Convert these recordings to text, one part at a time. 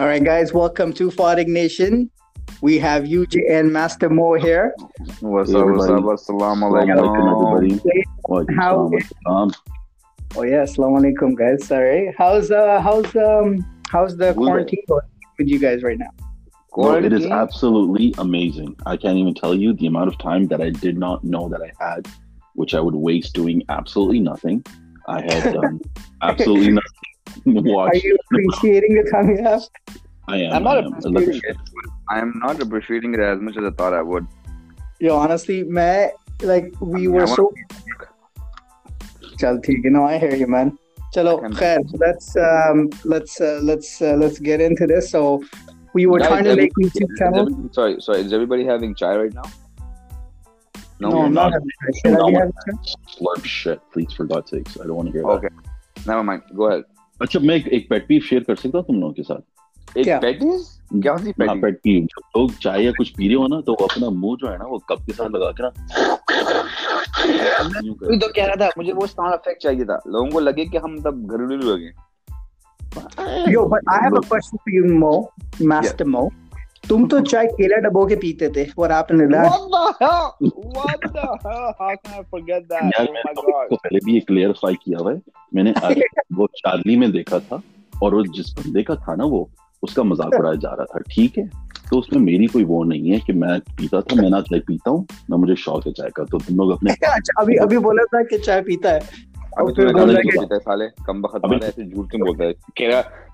All right, guys, welcome to Fodding Nation. We have UJN Master Mo here. What's hey, up, what's up? Assalamu alaikum, alaikum everybody. How is... Oh, yeah, assalamu alaikum, guys. Sorry. How's uh, how's um, how's the quarantine going with you guys right now? Well, it is absolutely amazing. I can't even tell you the amount of time that I did not know that I had, which I would waste doing absolutely nothing. I had done absolutely nothing. watch. Are you appreciating it thumbs up? I am. I'm not I am. appreciating it. I'm not appreciating it as much as I thought I would. Yo, honestly, man, like we I mean, were want... so. Chal, you know, I hear you, man. Chalo, khair, let's um, let's uh, let's uh, let's get into this. So, we were yeah, trying to make YouTube channel. Sorry, sorry. Is everybody having chai right now? No, no I'm not, not having chai. Should no, I be having chai? Slurp shit, please, for God's sakes. I don't want to hear okay. that. Okay, never mind. Go ahead. اچھا میں ہاں، چائے یا کچھ پی رہے ہو نا تو اپنا منہ جو ہے نا وہ کپ کے ساتھ لگا کو لگے کہ ہم گھریلو لگے تم تو چائے کیلا ڈبو کے پیتے تھے اور اور آپ نے oh دیکھا تھا جس بندے کا تھا نا وہ اس کا مزاق اڑایا جا رہا تھا ٹھیک ہے تو اس میں میری کوئی وہ نہیں ہے کہ میں پیتا تھا میں نہ چائے پیتا ہوں نہ مجھے شوق ہے چائے کا تو تم لوگ اپنے اچھا، بولا تھا کہ چائے پیتا ہے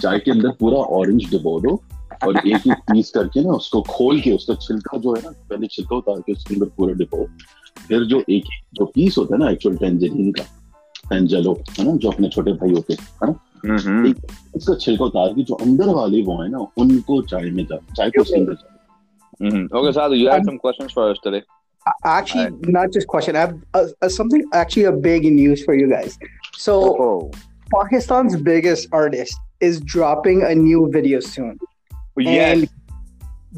چائے کے ڈبو دو اور ایک ایک پیس کر کے نا اس کو کھول کے اس کا چھلکا جو ہے نا پہلے چھلکا اتار کے کے اس اندر پورا ڈبو پھر جو جو جو جو ایک پیس ہوتا ہے ہے نا نا ایکچوئل ٹینجرین کا کا ٹینجلو اپنے چھوٹے بھائی ہوتے اس چھلکا اتار کے اندر والے وہ ہیں نا ان کو چائے میں چائے کو اس کے اندر artist نیو ویری سیون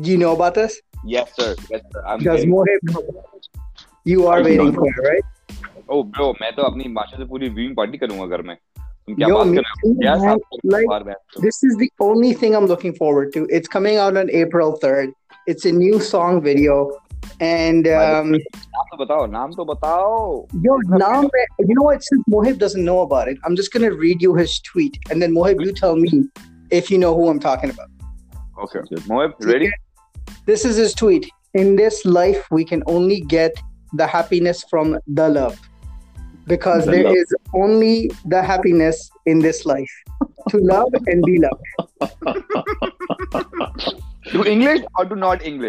جی نو بات ہے تو اپنی this is the only new song very of and and نام نام تو تو بتاؤ بتاؤ you you you you no no no sense Mohib Mohib Mohib doesn't about about it I'm I'm just gonna read his tweet then tell me if who talking okay ready this is his tweet in this life we can only get the happiness from the love because there's only the happiness in this life to love and the love مطلب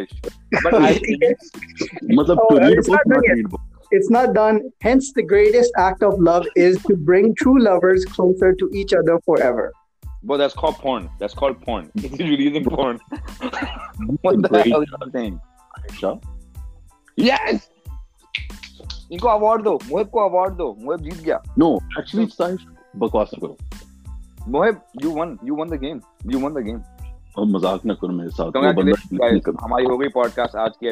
کو award دو موہب جیت گیا بکواس Mohib you won you won game you won the game نہ کرو میرے ساتھ ہماری پوڈ کاسٹ آج کی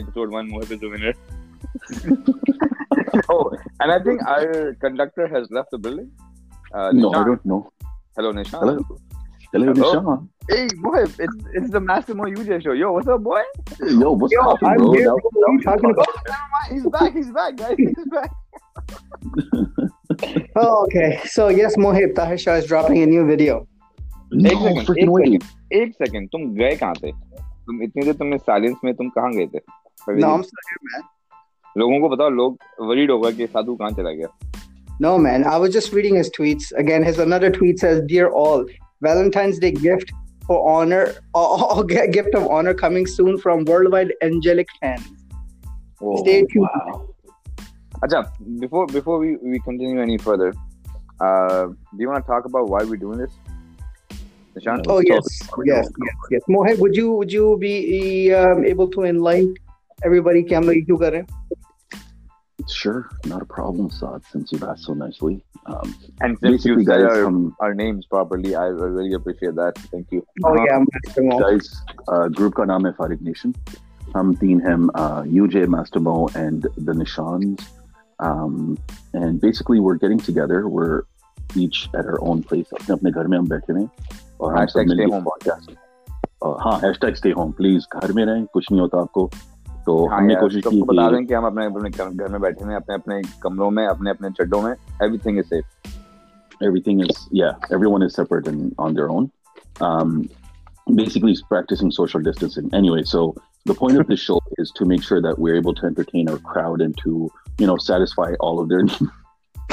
مزاقیسٹک oh, ایک سیکنڈ تم گئے کہاں تھے تم اتنی دیر تم نے سائلنس میں تم کہاں گئے تھے نام جی۔ سے میں لوگوں کو بتاؤ لوگ ورڈ ہوگا کہ سادھو کہاں چلا گیا no man I was just reading his tweets again his another tweet says dear all Valentine's day gift for honour gift of honour coming soon from world wide angelic fan stay tuned اچھا before before we we continue any further do you want talk about why we doing this group کا نام ہے اپنے گھر میں ہم بیٹھے رہے اور ہاں hashtag stay home please گھر میں رہیں کچھ نہیں ہوتا آپ کو تو ہاں ہم نے کوشش کی بتا دیں کہ ہم اپنے اپنے گھر میں بیٹھے ہیں اپنے اپنے کمروں میں اپنے اپنے چڈوں میں everything is safe everything is یا everyone is separate in on their own basically practising social distancing anyway so the point of this show is to make sure that we able to entertain our crowd and to you know satisfy all of their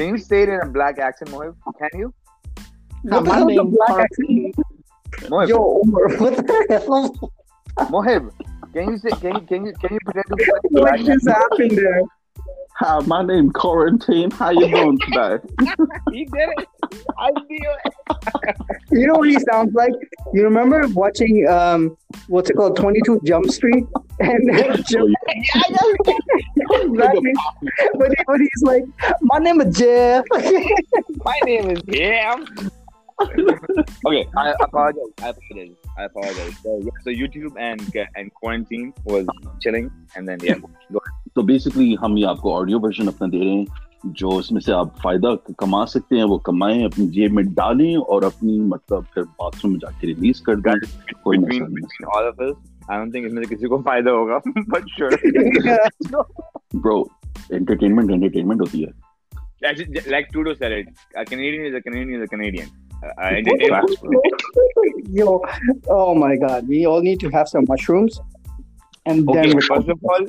صحیح نا black آکس Mohib محب گیہ Hi, my name Quarantine. How you doing today? he did it. I feel it. you know what he sounds like? You remember watching um, what's it called, Twenty Two Jump Street? And then Jeff- exactly. but, he, but he's like, my name is Jeff. my name is Jeff. okay, I apologize. I apologize. I apologize. So, yeah, so YouTube and and quarantine was chilling, and then yeah, go ahead. تو basically ہم یہ آپ کو audio version اپنا دے رہے ہیں جو اس میں سے آپ فائدہ کما سکتے ہیں وہ کمائیں اپنی جیب میں ڈالیں اور اپنی مطلب پھر باتھ روم میں جا کے ریلیز کر دیں بیٹھے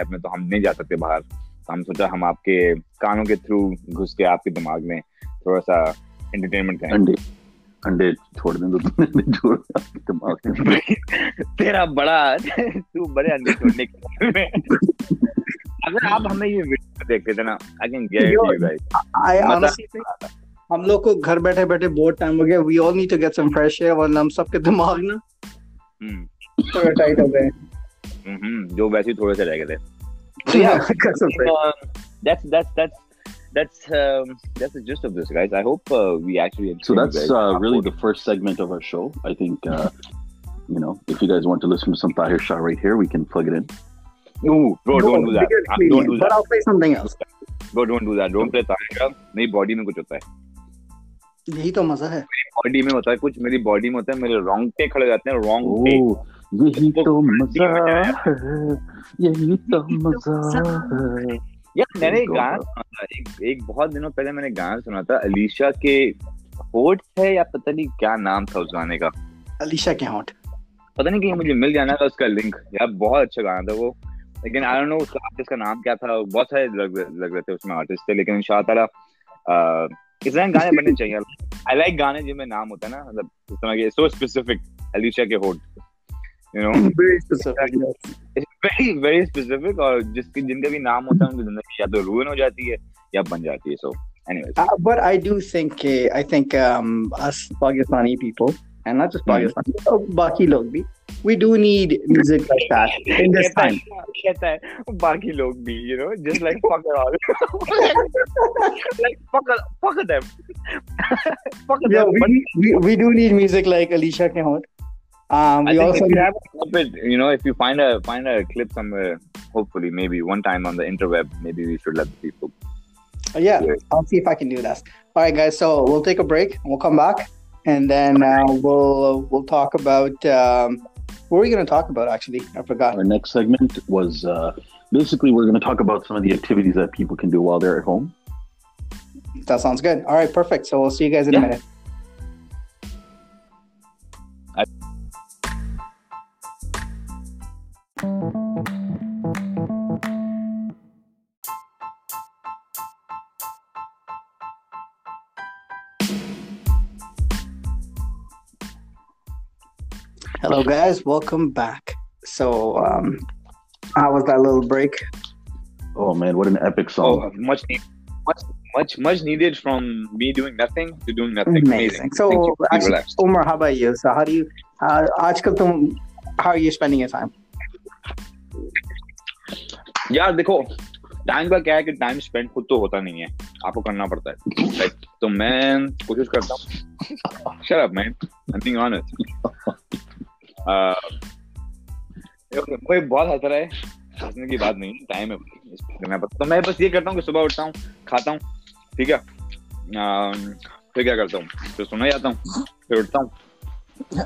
اپنے تو ہم نہیں جا سکتے ہم سوچا ہم آپ کے کانوں کے تھرو گھس کے آپ کے دماغ میں تھوڑا سا دیکھتے تھے مطلب ہم لوگ کو رہ گئے تھے یہی تو مزہ ہے باڈی میں ہوتا ہے کچھ میری باڈی میں ہوتا ہے میرے رونگے کھڑے جاتے ہیں رونگ یہی تو مزہ یہی تو مزہ یار میں نے گانا سنا تھا ایک بہت دنوں پہلے میں نے گانا سنا تھا علیشا کے ہوٹ ہے یا پتہ نہیں کیا نام تھا اس گانے کا علیشا کے ہوٹ پتہ نہیں کہیں مجھے مل جانا تھا اس کا لنک یار بہت اچھا گانا تھا وہ لیکن آئی ڈونٹ نو اس کا آرٹسٹ کا نام کیا تھا بہت سارے لگ لگ رہے تھے اس میں آرٹسٹ تھے لیکن ان شاء تعالیٰ اس طرح گانے بننے چاہیے آئی لائک گانے جن میں نام ہوتا ہے نا مطلب اس طرح کے سو اسپیسیفک علیشا کے hot you know very specific very very specific or just ki jinke bhi naam hota hai unki zindagi ya to ruin ho jati hai ya ban jati hai so anyways uh, but i do think ke, i think um us pakistani people and not just pakistani mm. but baki log bhi we do need music like that in this time kehta hai baki log bhi you know just like fuck it all like fuck fuck them fuck them yeah, we, we, we do need music like alicia kehot Um, we also if you, have a clip, you know, if you find a find a clip somewhere, hopefully, maybe one time on the interweb, maybe we should let the people. Uh, yeah, I'll see if I can do that. All right, guys. So we'll take a break. And we'll come back, and then uh, we'll we'll talk about um, what are we going to talk about? Actually, I forgot. Our next segment was uh, basically we're going to talk about some of the activities that people can do while they're at home. That sounds good. All right, perfect. So we'll see you guys in yeah. a minute. یار دیکھو time کا کیا ہے کہ آپ کو کرنا پڑتا ہے کوئی بہت ہنس رہا ہے ہنسنے کی بات نہیں ٹائم ہے تو میں بس یہ کرتا ہوں کہ صبح اٹھتا ہوں کھاتا ہوں ٹھیک ہے پھر کیا کرتا ہوں پھر سنا جاتا ہوں پھر اٹھتا ہوں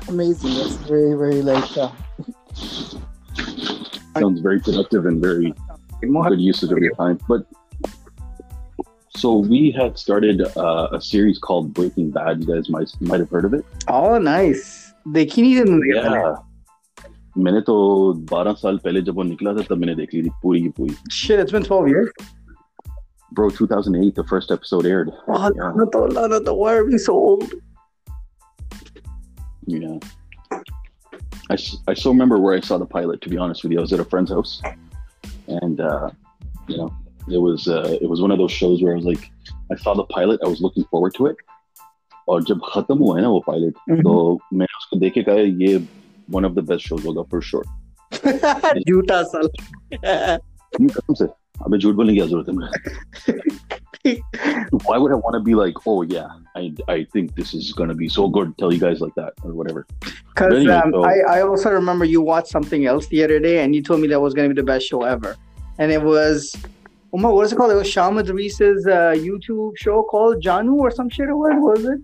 Amazing. That's very, very like that. Sounds very productive and very good use of your time. But so we had started uh, a series called Breaking Bad. You guys might might have heard of it. Oh, nice. دیکھی نہیں تھی میں نے تو بارہ سال پہلے جب وہ نکلا تھا تب میں نے دیکھ لی تھی پوری اور جب ختم ہوا ہے نا وہ پائلٹ mm-hmm. تو میں دیکھے یہ one of the best shows ہوگا فور شور جھوٹا سال جھوٹ بولنے کی ضرورت it?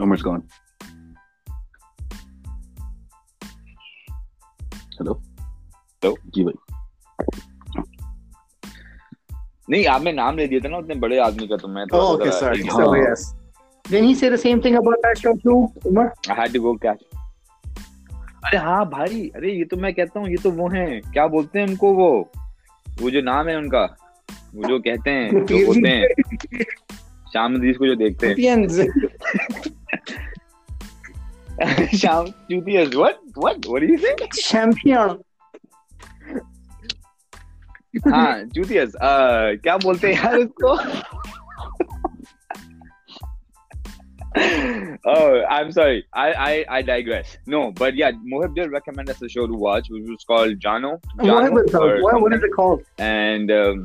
gone. ارے ہاں بھائی ارے یہ تو میں کہتا ہوں یہ تو وہ ہیں کیا بولتے ہیں ان کو وہ جو نام ہے ان کا وہ جو کہتے ہیں شام دیش کو جو دیکھتے ہیں champ Studios. What? What? What do you think? Champion. ہاں جوتیز کیا بولتے ہیں یار اس کو Oh, I'm sorry. I I I digress. No, but yeah, Mohib did recommend us a show to watch, which was called Jano. Jano Mohib is, or, what, what is it called? And um,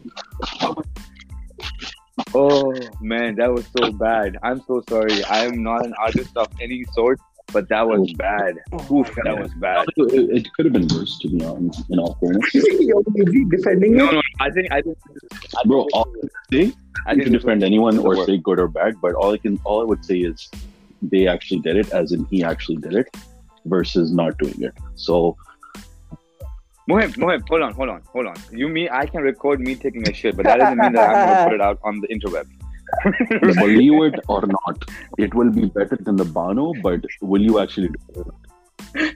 Oh man, that was so bad. I'm so sorry. I am not an artist of any sort, but that was oh, bad. Oof, that was bad. it, it could have been worse, to be honest. In all fairness, you're busy defending me. No, no, I think I think. I Bro, all I think, think you can defend anyone or work. say good or bad, but all I can all I would say is they actually did it, as in he actually did it, versus not doing it. So Mohib, Mohib, hold on, hold on, hold on. You mean I can record me taking a shit, but that doesn't mean that I'm going to put it out on the interweb. Believe it or not, it will be better than the Bano, but will you actually do it?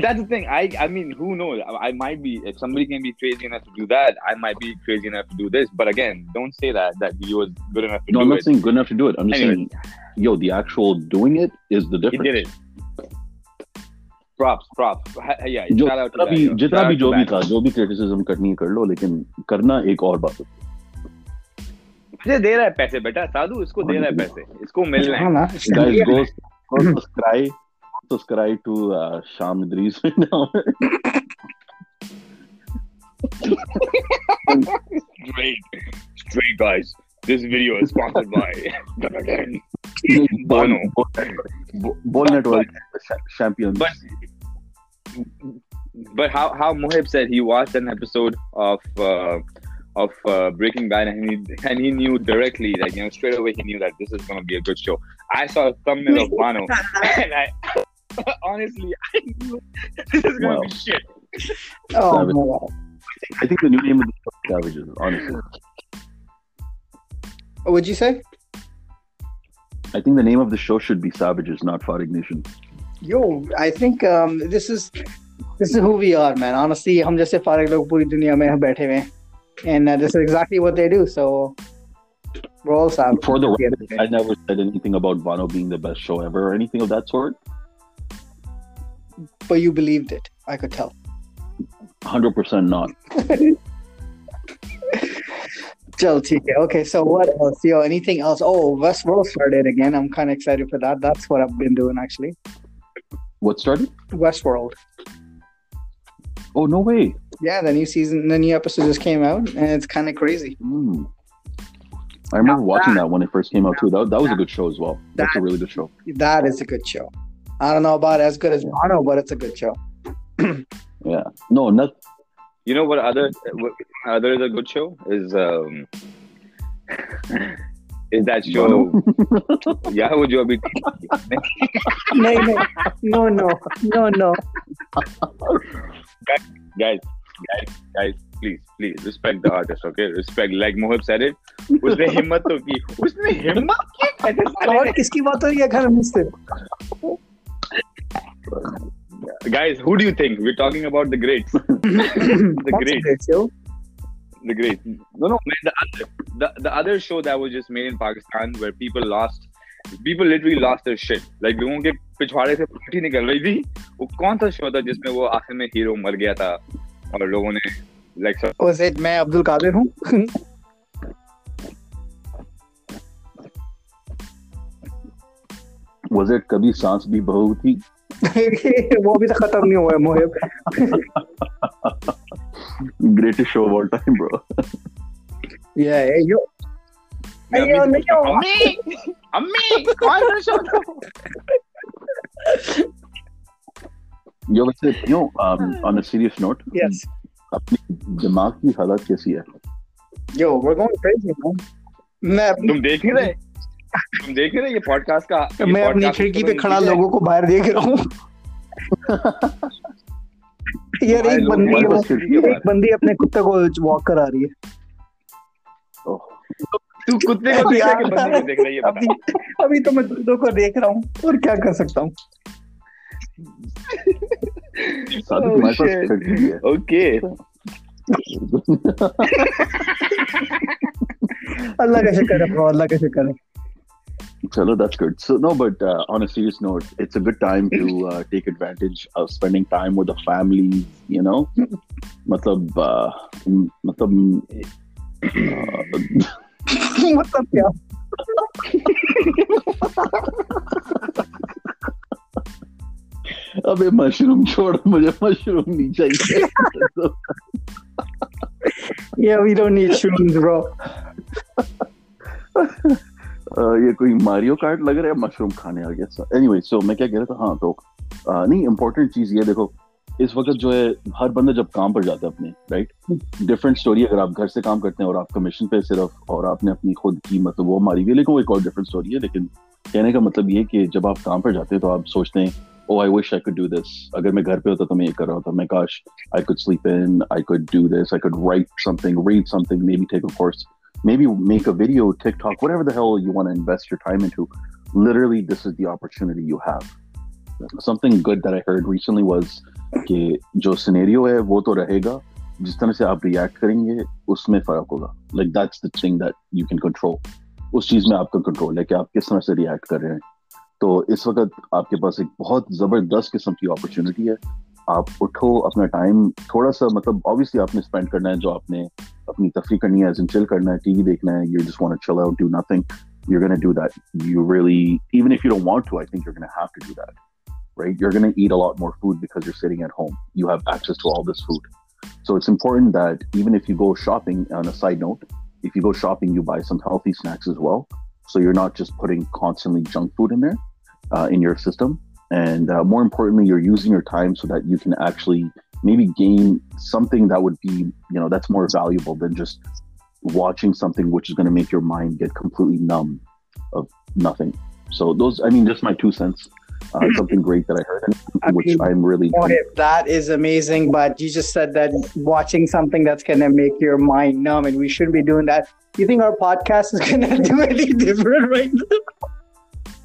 That's the thing. I I mean, who knows? I, I might be. If somebody can be crazy enough to do that, I might be crazy enough to do this. But again, don't say that that you was good enough to no, do it. No, I'm not it. saying good enough to do it. I'm just anyway. saying, yo, the actual doing it is the difference. He did it. جتنا بھی جو بھی تھا جو بھی کرنی کر لو لیکن کرنا ایک اور بات but how how mob sir watch آفٹلی name of the show should not فارشن Yo, I think um, this is this is who we are, man. Honestly, ہم جیسے فارغ لوگ پوری دنیا میں بیٹھے ہوئے ہیں and uh, this is exactly what they do. So we're all sad. For the record, I never said anything about Vano being the best show ever or anything of that sort. But you believed it. I could tell. 100% not. Chal, okay. Okay, so what else? Yo, anything else? Oh, Westworld started again. I'm kind of excited for that. That's what I've been doing actually. What started? Westworld. Oh no way! Yeah, the new season, the new episode just came out, and it's kind of crazy. Mm. I remember now watching that, that, when it first came out too. That, that was that, a good show as well. That's that, a really good show. That is a good show. I don't know about it, as good as Mono, but it's a good show. yeah. No, not. You know what other what other is a good show is um ہوں نے کس کی بات ہو رہی ہے talking about the great great show the the the, the great. No, no, man, other, other show that was just made in Pakistan where people people lost, lost literally their shit. Like show تھا جس میں وہ آخر میں hero مر گیا تھا اور لوگوں نے کبھی سانس بھی بہو تھی وہ ابھی تک ختم نہیں ہوا ہے Mohib greatest show of all time bro یا اپنی دماغ کی حالت کیسی ہے تم دیکھ ہی رہے میں اپنی کھڑکی پہ کھڑا لوگوں کو باہر دیکھ رہا ہوں ابھی تو میں oh, اللہ کا شکر ہے اللہ کا شکر ہے گڈ ابھی مشروم چھوڑ مجھے مشروم نہیں چاہیے یہ کوئی ماریو کارڈ لگ رہا ہے مشروم کھانے آ گیا اینی وے سو میں کیا کہہ رہا تھا ہاں تو نہیں امپورٹنٹ چیز یہ دیکھو اس وقت جو ہے ہر بندہ جب کام پر جاتا ہے اپنے رائٹ ڈفرینٹ اسٹوری اگر آپ گھر سے کام کرتے ہیں اور آپ کمیشن پہ صرف اور آپ نے اپنی خود کی مطلب وہ ماری ہوئی لیکن وہ ایک اور ڈفرینٹ اسٹوری ہے لیکن کہنے کا مطلب یہ کہ جب آپ کام پر جاتے ہیں تو آپ سوچتے ہیں او آئی وش آئی کڈ ڈو دس اگر میں گھر پہ ہوتا تو میں یہ کر رہا ہوتا میں کاش I could sleep in I could do this I could write something read something maybe take a course جو سینیریو ہے وہ تو رہے گا جس طرح سے آپ ریئیکٹ کریں گے اس میں فرق ہوگا لائکرول اس چیز میں آپ کا کنٹرول ہے کہ آپ کس طرح سے ریئیکٹ کر رہے ہیں تو اس وقت آپ کے پاس ایک بہت زبردست قسم کی اپارچونٹی ہے آپ اٹھو اپنا ٹائم تھوڑا سا مطلب آبویسلی آپ نے اسپینڈ کرنا ہے جو آپ نے اپنی تفریح کرنی ہے ایزن چل کرنا ہے ٹی وی دیکھنا ہے you just want to chill out do nothing you gonna do that you really even if you don't want to I think you gonna have to do that right you gonna eat a lot more food because you sitting at home you have access to all this food so it's important that even if you go shopping on a side note if you go shopping you buy some healthy snacks as well so you not just putting constantly junk food in in your system so that you کینچلی maybe گئی your مائنڈلی نم nothing soothing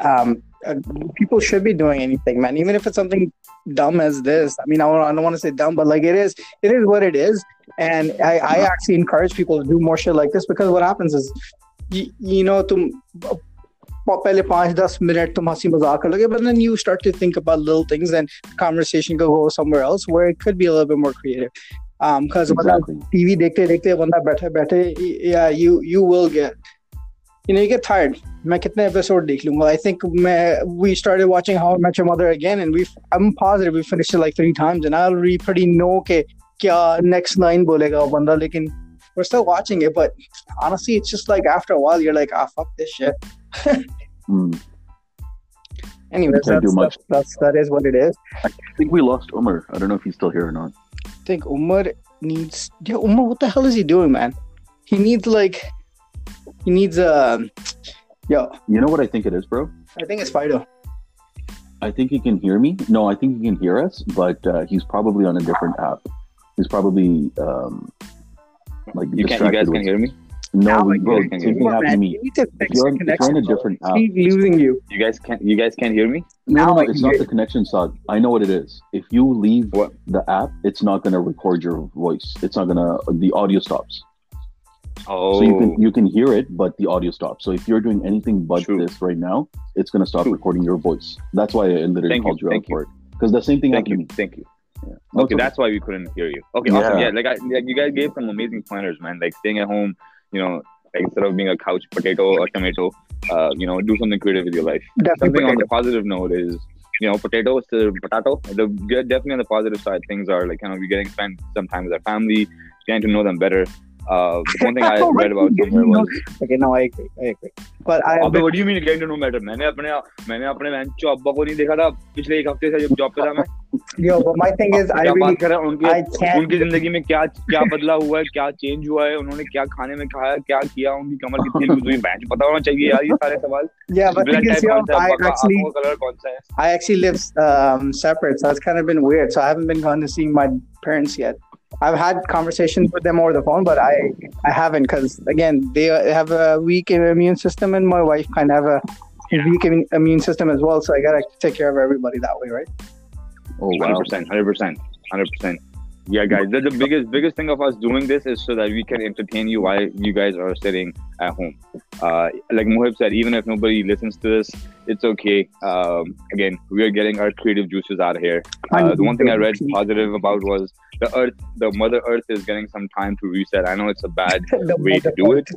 um, uh, people should be doing anything, man. Even if it's something dumb as this. I mean, I don't, want to say dumb, but like it is, it is what it is. And I, I actually encourage people to do more shit like this because what happens is, you, you know, to پہلے پانچ دس minute تم ہنسی مذاق کر لو گے but then you start to think about little things and conversation کا go somewhere else where it could be a little bit more creative um cuz بندہ ٹی وی دیکھتے دیکھتے بندہ بیٹھے بیٹھے you you will get you know you get tired میں کتنے episode دیکھ لوں گا گا آئی تھنک میں we we start watching how met mother again and finish like three times know کہ کیا نیکسٹ لائن بولے وہ بندہ لیکن but please notice apps note your voice not an audio Oh. So you can, you can hear it, but the audio stops. So if you're doing anything but True. this right now, it's gonna stop True. recording your voice. That's why I literally Thank called you, you out for it. Because the same thing Thank happened you. to me. Thank you. Yeah. Okay, okay, that's why we couldn't hear you. Okay, yeah. awesome. Yeah, like, I, like you guys gave some amazing pointers, man. Like staying at home, you know, like instead of being a couch potato or tomato, uh, you know, do something creative with your life. Definitely something potato. on the positive note is, you know, potato is the potato. Definitely on the positive side, things are like, you know, we're getting spent sometimes with our family, getting to know them better. تھا میں ان کی زندگی میں کھایا کیا کیا ہونا چاہیے I've had conversations with them over the phone, but I, I haven't because again, they have a weak immune system, and my wife kind of have a yeah. weak immune system as well. So I gotta take care of everybody that way, right? Oh, 100 percent, hundred percent, hundred percent. Yeah, guys, the, the biggest biggest thing of us doing this is so that we can entertain you while you guys are sitting at home. Uh, like Mohib said, even if nobody listens to this, it's okay. Um, again, we are getting our creative juices out of here. Uh, the one thing I read positive about was the Earth, the Mother Earth is getting some time to reset. I know it's a bad way to do it.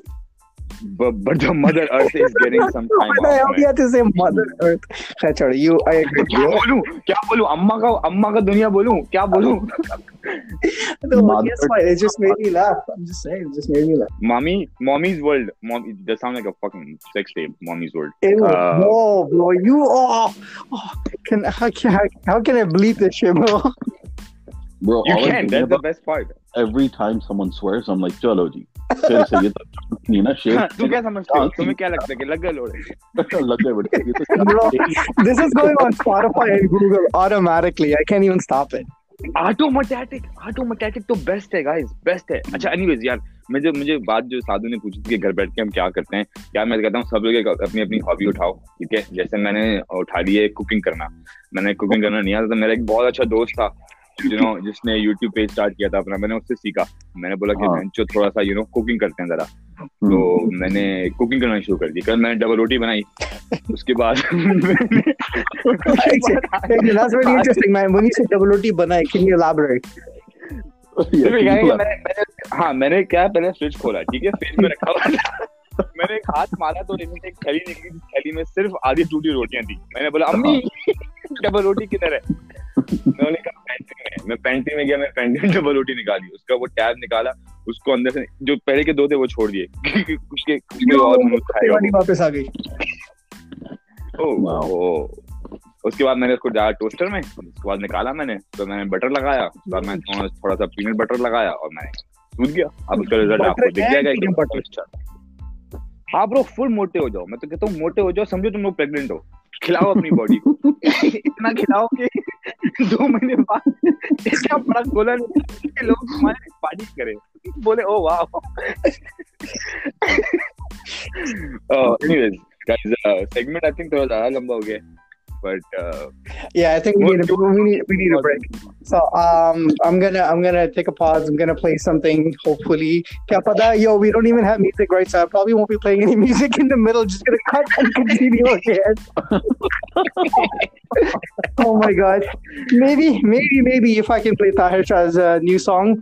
but but the Mother Earth is getting some time off. Yeah, yeah, this is Mother Earth. Hey, chod, you, I agree. What do I say? What do I say? Amma ka, Amma ka dunya bolu? What do I say? No, guess what? It just made me laugh. I'm just saying, it just made me laugh. Mommy, mommy's world. Mom, it does sound like a fucking sex tape. Mommy's world. Ew, uh, no, bro, you are. Oh, oh, can how can how, how can I bleep this shit, bro? نے پوچی بیٹھ کے ہم کیا کرتے ہیں کیا میں کہتا ہوں سب لوگ اپنی اپنی جیسے میں نے اٹھا لی ہے کوکنگ کرنا میں نے میرا ایک بہت اچھا دوست تھا جس نے یوٹیوب پہ اسٹارٹ کیا تھا اپنا میں نے اس سے سیکھا میں نے بولا کہ ہاں۔ تھوڑا سا یو نو کوکنگ کرتے ہیں ذرا تو میں نے کوکنگ ہاں میں نے فریج کھولا میں نے ایک ہاتھ مارا تو صرف آدھی ٹوٹی روٹیاں بولا امی ڈبل روٹی کدھر ہے میں پینٹی میں جو بعد میں نے بٹر لگایا تھوڑا سا پینٹ بٹر لگایا اور میں فل موٹے ہو جاؤ میں تو کہتا ہوں موٹے ہو جاؤ سمجھو تم لوگ ہو کھلاؤ اپنی باڈی کو اتنا کھلاؤ کہ دو مہینے بعد اتنا بڑا گولا کہ لوگ ہمارے پارک کرے بولے او واہ anyways guys segment I think تھوڑا زیادہ لمبا ہو گیا but uh, yeah, I think we need, a, we need we need a break. So um, I'm gonna I'm gonna take a pause. I'm gonna play something. Hopefully, yo, we don't even have music right, so I probably won't be playing any music in the middle. Just gonna cut and continue again. oh my god, maybe maybe maybe if I can play Tahir Shah's uh, new song,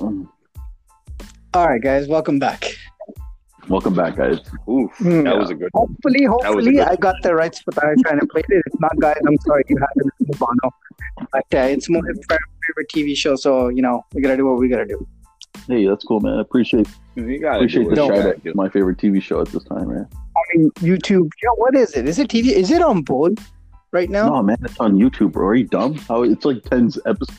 All right, guys, welcome back. Welcome back, guys. Oof, mm, that yeah. was a good. One. Hopefully, hopefully, good I got the right spot. I kind of played it. If not, guys, I'm sorry. You have to move on. But uh, it's my favorite TV show, so you know we gotta do what we gotta do. Hey, that's cool, man. I appreciate appreciate the shout out. My favorite TV show at this time, man. I mean, YouTube. Yo, what is it? Is it TV? Is it on board right now? No, man, it's on YouTube, bro. Are you dumb? How it's like 10 episodes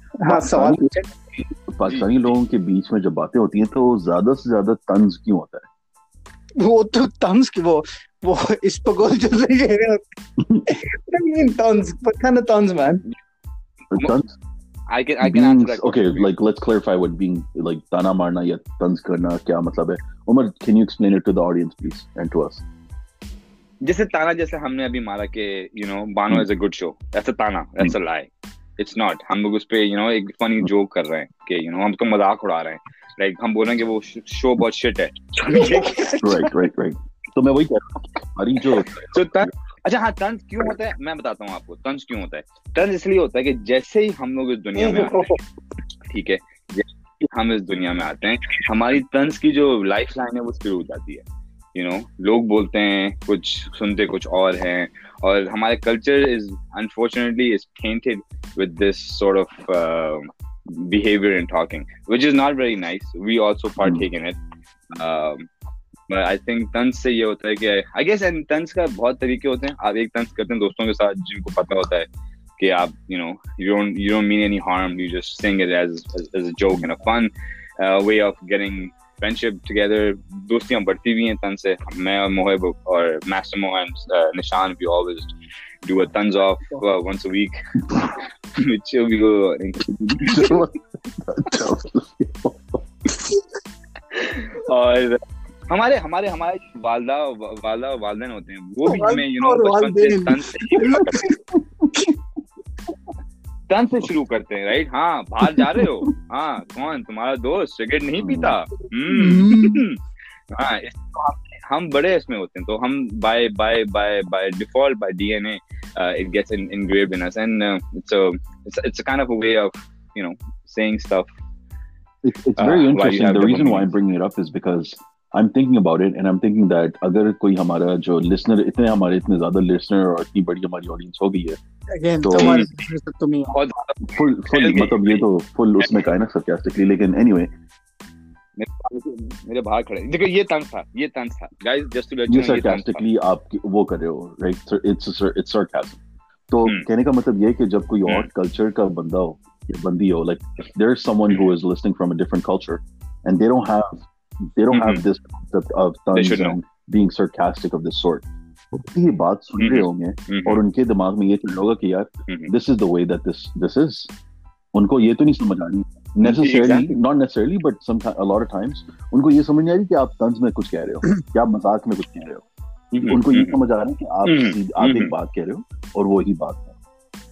ہاں، پاکستانی لوگوں کے بیچ میں جب باتیں ہوتی ہیں تو زیادہ سے زیادہ کیوں ہوتا ہے وہ وہ تو کی مطلب اٹس ناٹ ہم لوگ اس پہ یو نو ایک فنی جوک کر رہے ہیں کہ یو نو ہم تو مذاق اڑا رہے ہیں لائک ہم بول رہے ہیں کہ وہ شو بہت شٹ ہے تو میں وہی کہہ رہا ہوں تو تن اچھا ہاں تنز کیوں ہوتا ہے میں بتاتا ہوں آپ کو تنز کیوں ہوتا ہے تنز اس لیے ہوتا ہے کہ جیسے ہی ہم لوگ اس دنیا میں ٹھیک ہے جیسے ہم اس دنیا میں آتے ہیں ہماری تنز کی جو لائف لائن ہے وہ شروع ہو جاتی ہے یو نو لوگ بولتے ہیں کچھ سنتے کچھ اور ہیں اور ہمارے culture is unfortunately is painted with this sort of behaviour in talking which is not very nice we also partake in it I think طنز سے یہ ہوتا ہے کہ آئی گیس اینڈ طنز کا بہت طریقے ہوتے ہیں آپ ایک طنز کرتے ہیں دوستوں کے ساتھ جن کو پتہ ہوتا ہے کہ آپ you know you don't you don't mean any harm you just sing it as a joke and a fun way of getting together دوستیاں بڑھتی بھی ہیں تن سے میں اور اور ہمارے ہمارے ہمارے والدہ والدہ والدین ہوتے ہیں وہ بھی ہمیں یو نو بچپن سے تن سے شروع کرتے ہیں رائٹ ہاں ہاں ہاں باہر جا رہے ہو ہاں، کون تمہارا دوست سگریٹ نہیں پیتا ہاں۔ ہاں، ہم بڑے اس میں ہوتے ہیں تو ہم default D N A it I am thinking thinking about it and that اگر کوئی ہمارا جو لسنر لسنر اتنے اتنے ہمارے زیادہ اور اتنی بڑی ہماری آڈینس تو کہنے کا مطلب یہ کہ جب کوئی hmm. بندی ہو ہوں گے اور ان کے دماغ میں یہ ان کو یہ تو نہیں سمجھ آ رہی ہے ان کو یہ سمجھ آئی کہ آپ تنظ میں کچھ کہہ رہے ہو کہ آپ مذاق میں کچھ کہہ رہے ہو ان کو یہ سمجھ آ رہا ہے کہ آپ آپ ایک بات کہہ رہے ہو اور وہی بات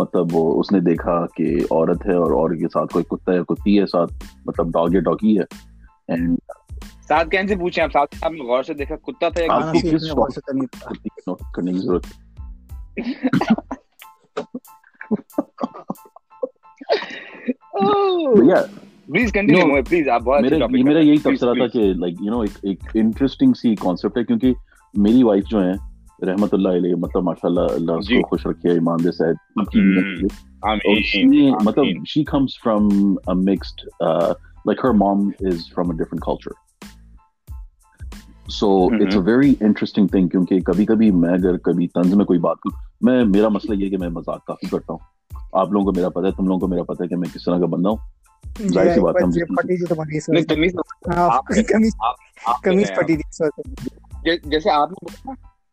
مطلب وہ اس نے دیکھا کہ عورت ہے اور عورت کے ساتھ کوئی کتا ہے کتی ہے ساتھ مطلب ڈاگ یا ڈاگی ہے میرا یہی تبصرہ تھا کہ میری وائف جو ہے رحمت اللہ علیہ مطلب ماشاء اللہ اللہ جی. اس کو جی۔ خوش رکھے امام دے سید مطلب she comes from mixed like her mom is from a different culture so it's a very interesting thing کیونکہ کبھی کبھی میں اگر کبھی طنز میں کوئی بات کروں میں میرا مسئلہ یہ کہ میں مذاق کافی کرتا ہوں آپ لوگوں کو میرا پتہ ہے تم لوگوں کو میرا پتہ ہے کہ میں کس طرح کا بندہ ہوں جیسے آپ نے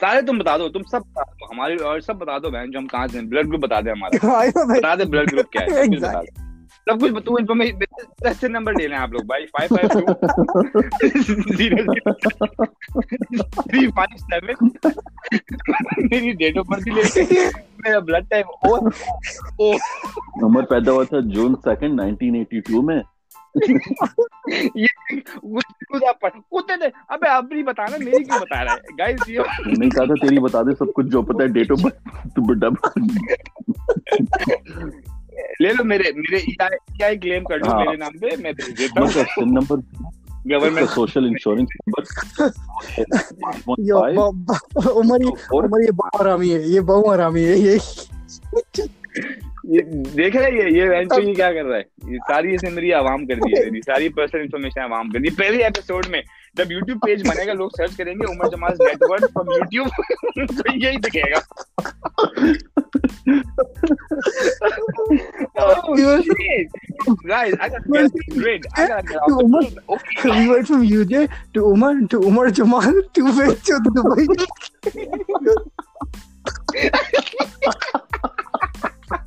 سارے تم بتا دو تم سب بتا دو ہماری اور سب بتا دو بہن جو ہم کہاں سے بلڈ گروپ بتا ہمارے oh, oh, oh۔ پیدا ہوا تھا June second nineteen eighty two میں سوشل انشورینس یہ بہو ہاں۔ آرامی ہے یہ دیکھ رہے یہ یہ کیا کر رہا ہے یہ ساری میری عوام کر دی ہے ساری پرسنل انفارمیشن عوام کر دی پہلے ایپیسوڈ میں جب یوٹیوب یوٹیوب پیج بنے گا گا لوگ سرچ کریں گے عمر جماز نیٹ تو یہی دکھے Dubai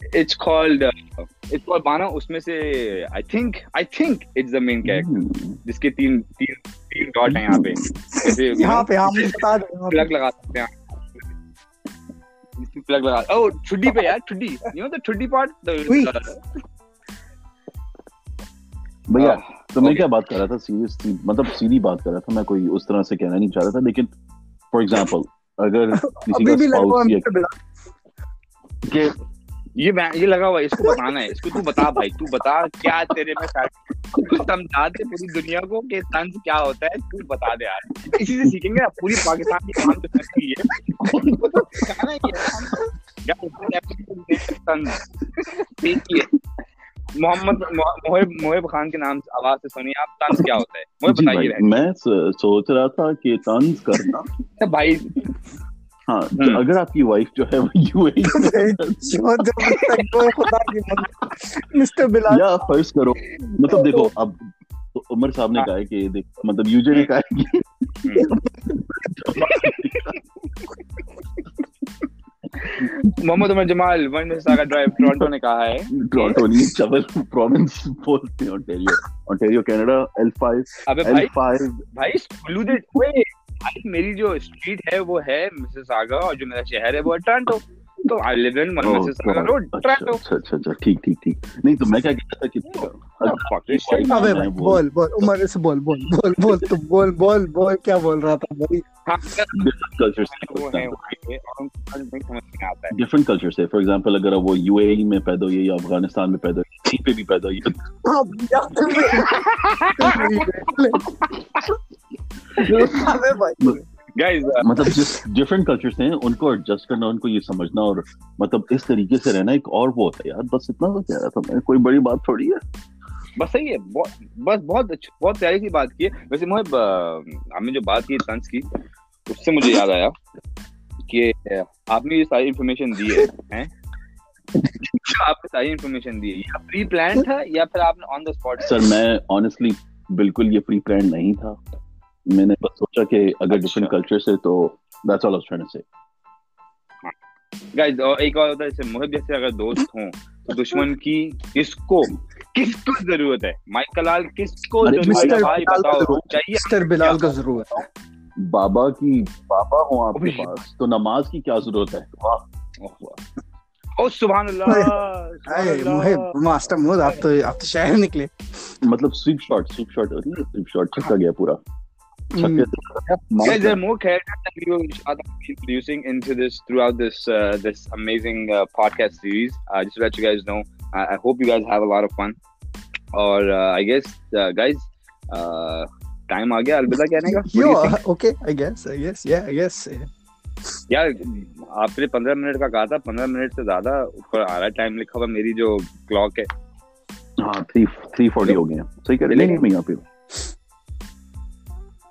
it's it's called uh, called uh, Bana میں کیا بات کر رہا تھا مطلب سیدھی بات کر رہا تھا میں کوئی اس طرح سے کہنا نہیں چاہ رہا تھا لیکن فار ایگزامپل اگر کسی کا یہ میں یہ لگا ہوا ہے اس کو بتانا ہے ہے اس کو کو تو تو تو تو بتا بتا بتا بھائی کیا کیا تیرے میں سمجھا دے دے پوری پوری دنیا کہ ہوتا یار اسی سے سیکھیں گے پاکستان کی کام سکتی اٹھانا محمد محب محب خان کے نام سے آواز سے سنیے آپ کیا ہوتا ہے جی میں سوچ رہا تھا کہ کرنا اچھا بھائی ہاں، اگر آپ کی وائف جو ہے مطلب مطلب دیکھو اب عمر صاحب نے مطلب جی نے کہا کہا کہ محمد عمر جمال ٹورنٹو نے کہا ہے ٹورنٹو کینیڈا میری جو اسٹریٹ ہے وہ ہے مسز آگا ڈفرنٹ کلچر سے اگر وہ یو اے e میں پیدا ہوئی یا افغانستان میں Uh, مطلب جس ڈفرینٹ کلچر ہیں ان کو ایڈجسٹ کرنا ان کو یہ سمجھنا اور مطلب اس طریقے سے رہنا ایک اور وہ ہوتا ہے یار بس اتنا سا کہہ رہا تھا میں کوئی بڑی بات تھوڑی ہے بس صحیح ہے بس بہت اچھا بہت پیاری کی بات کی ہے ویسے محب ہم نے جو بات کی طنز کی اس سے مجھے یاد آیا کہ آپ نے یہ ساری انفارمیشن دی ہے آپ نے ساری انفارمیشن دی ہے پری پلان تھا یا پھر آپ نے آن دا اسپاٹ سر میں آنیسٹلی بالکل یہ پری پلان نہیں تھا میں نے بس سوچا کہ اگر ڈفرینٹ اچھا۔ کلچر سے تو دیٹس آل آف سے گائز اور ایک اور ہوتا ہے جیسے محب جیسے اگر دوست ہوں تو دشمن کی کس کو کس کو ضرورت ہے مائیکل لال کس کو مسٹر ضرورت ہے مسٹر بلال کا ضرورت ہے بابا کی بابا ہوں آپ کے پاس تو نماز کی کیا ضرورت ہے واہ سبحان اللہ ماسٹر آپ تو آپ تو شاعر نکلے مطلب sweep shot sweep shot sweep shot چھکا گیا پورا آپ نے پندرہ منٹ کا کہا تھا پندرہ منٹ سے زیادہ آ رہا ہے ٹائم لکھا ہوا میری جو کلاک ہے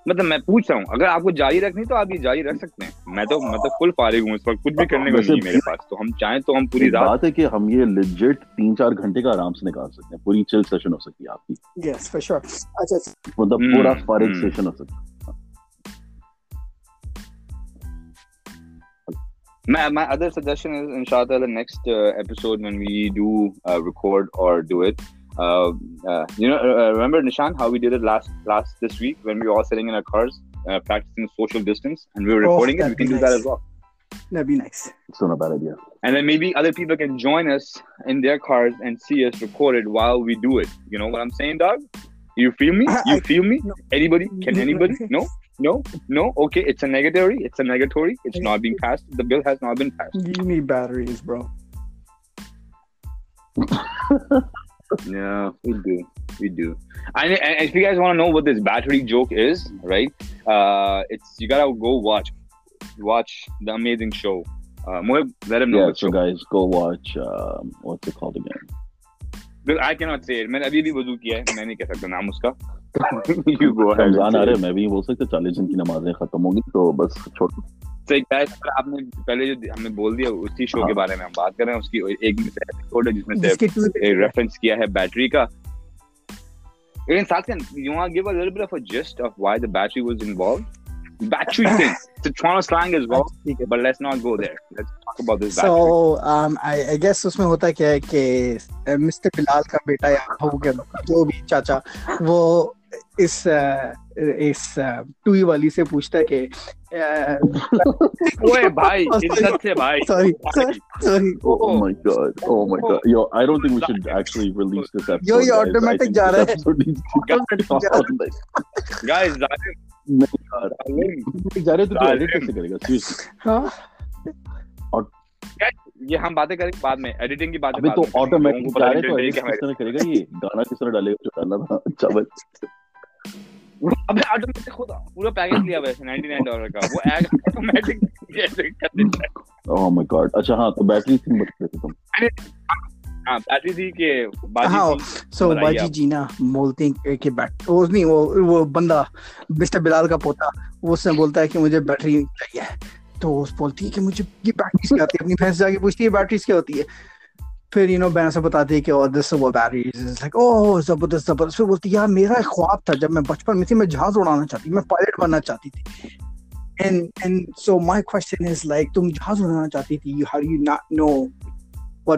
مطلب میں پوچھ رہا ہوں اگر آپ کو جاری رکھنی تو آپ یہ جاری رکھ سکتے ہیں میں تو مطلب فل فارغ ہوں اس وقت کچھ بھی کرنے کو نہیں میرے پاس تو ہم چاہیں تو ہم پوری رات بات ہے کہ ہم یہ لیجٹ تین چار گھنٹے کا آرام سے نکال سکتے ہیں پوری چل سیشن ہو سکتی ہے آپ کی یس فور شور اچھا مطلب پورا فارغ سیشن ہو سکتا My, my other suggestion is inshallah the next uh, episode when we do uh, record or do it uh, you know, uh, remember Nishan, how we did it last last this week when we were all sitting in our cars, uh, practicing social distance, and we were recording oh, it. We can nice. do that as well. That'd be nice. It's not a bad idea. And then maybe other people can join us in their cars and see us recorded while we do it. You know what I'm saying, dog? You feel me? I, you I, feel me? No. Anybody? Can anybody? no? No? No? Okay, it's a negatory. It's a negatory. It's not being passed. The bill has not been passed. You need batteries, bro. yeah, we do. We do. And, and if you guys want to know what this battery joke is, right? Uh, it's you gotta go watch, watch the amazing show. Uh, Moeb, let him know. Yeah, so show. guys, go watch. Um, what's it called again? میں نے ابھی بھی بھی وضو کیا ہے میں میں نہیں کہہ سکتا سکتا نام اس کا رمضان آ رہے بول چالیس دن کی نمازیں ختم ہوگی تو بس آپ نے پہلے جو بول دیا اسی شو کے ہاں۔ بارے میں ہم بات کر رہے ہیں اس کی ایک ہے جس میں ریفرنس کیا ہے بیٹری بیٹری کا لیکن ساتھ you are give a little bit of of just why the was involved battery things. It's a Toronto slang as well, but let's not go there. Let's talk about this. So, um, I, I guess usme hota kya hai ki Mr. Bilal ka beta ya ho gaya, jo bhi chacha, wo is اس ٹوئی والی سے پوچھتا ہے کہ اوئے بھائی عزت سے بھائی sorry sorry oh my god oh my god you I don't think we should actually release this episode you you automatic جا رہا ہے گائز یہ ہم باتیں کریں بعد میں ایڈیٹنگ کی باتیں تو آٹومیٹک کرے گا یہ گانا کس طرح ڈالے گا آٹومیٹک خود پورا پیکج لیا ہوا ہے 99 ڈالر کا وہ ایڈ آٹومیٹک اچھا ہاں تو بیٹری تم ہاں جی جی like oh oh، oh، oh، زبردست میرا خواب تھا جب میں بچپن میں تھی میں جہاز اڑانا چاہتی میں پائلٹ بننا چاہتی تھی جہاز اڑانا نو اور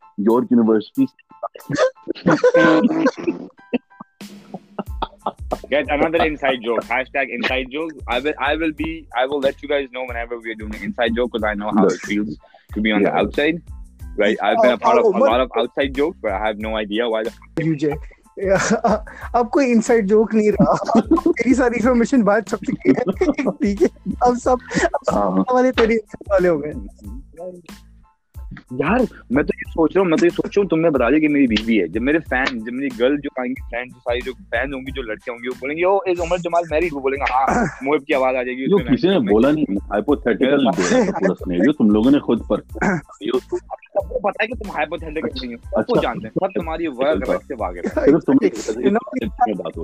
اب کوئی ساری بات سب گئے یار میں تو یہ سوچ رہا ہوں میں تو یہ سوچ رہا ہوں تم نے بتا دیا کہ میری بیوی ہے جب میرے فین جب میری گرل جو آئیں گی فین جو ساری جو فین ہوں گی جو لڑکیاں ہوں گی وہ بولیں گے او از عمر جمال میرڈ وہ بولیں گے ہاں موہب کی آواز آ جائے گی جو کسی نے بولا نہیں ہائپوتھیٹیکل بولا پورا سناریو تم لوگوں نے خود پر سب کو پتہ ہے کہ تم ہائپوتھیٹیکل نہیں ہو سب کو جانتے ہیں سب تمہاری ورک رکھ سے واقف ہے صرف تم نے بات ہو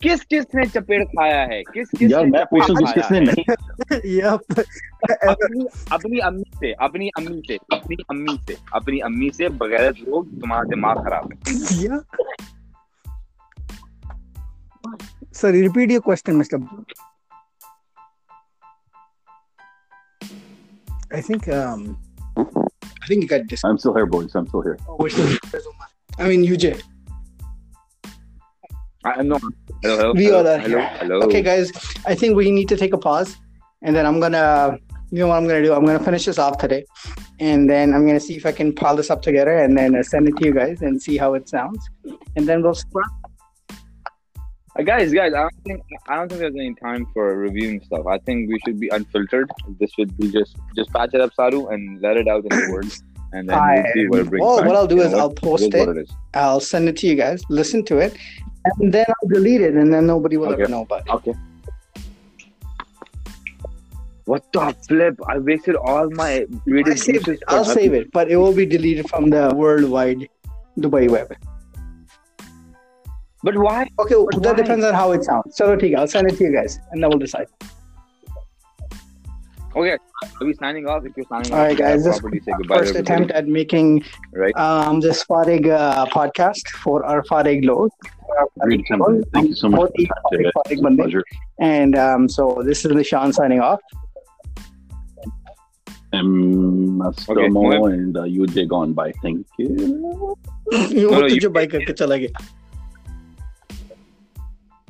چپیڑ کھایا ہے کس کس نے اپنی امی سے اپنی امی سے اپنی امی سے اپنی امی سے بغیر تمہارا دماغ خراب ہے سر ریپیٹ یو کوئی thank you I'm not. Hello, hello, Viola. Hello, hello, hello. Okay, guys, I think we need to take a pause, and then I'm gonna. You know what I'm gonna do? I'm gonna finish this off today, and then I'm gonna see if I can pile this up together and then uh, send it to you guys and see how it sounds, and then we'll. Scrap. Uh, guys, guys, I don't think I don't think there's any time for reviewing stuff. I think we should be unfiltered. This would be just just patch it up, Saru, and let it out in the world. And then I, we'll see what it brings. Well, back. what I'll do is you know, I'll post it, it I'll send it to you guys, listen to it, And then I'll delete it and then nobody will okay. ever know about it. Okay. What the flip? I wasted all my videos. I'll save, it. I'll save it, but it will be deleted from the worldwide Dubai web. But why? Okay, but that why? depends on how it sounds. So, okay, I'll send it to you guys and then we'll decide. جو bike چل گے